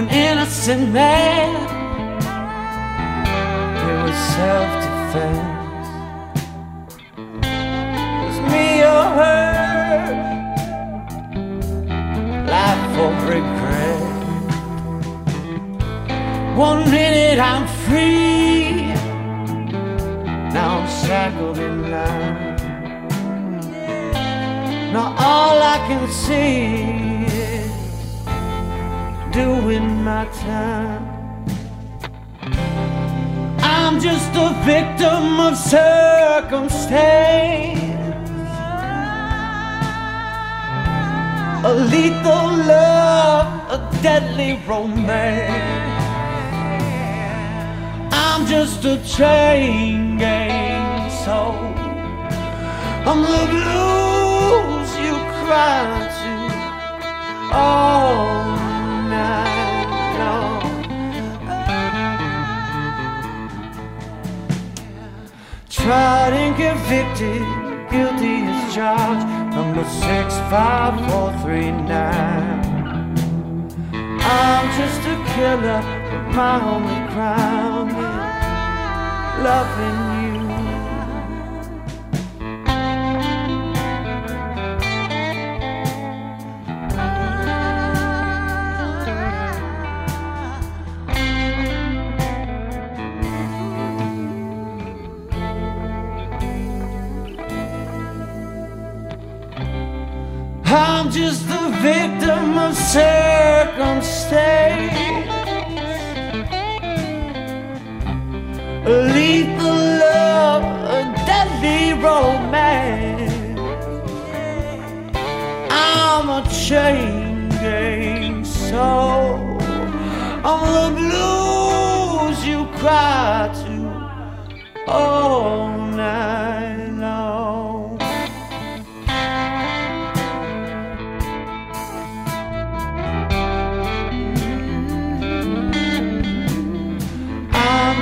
an innocent man. It was self defense. It's me or her. Life of regret. One minute I'm free. Now I'm shackled in line. Now all I can see doing my time. I'm just a victim of circumstance. A lethal love, a deadly romance. I'm just a chain gang soul. I'm the blues you cry to all Tried and convicted, guilty as charged. Number six five four three nine. I'm just a killer, but my only crime is loving you. I'm just the victim of circumstance. A lethal love, a deadly romance. I'm a chain gang soul. I'm the blues you cry to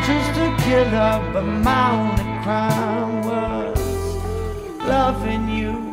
just a killer, but my only crime was loving you.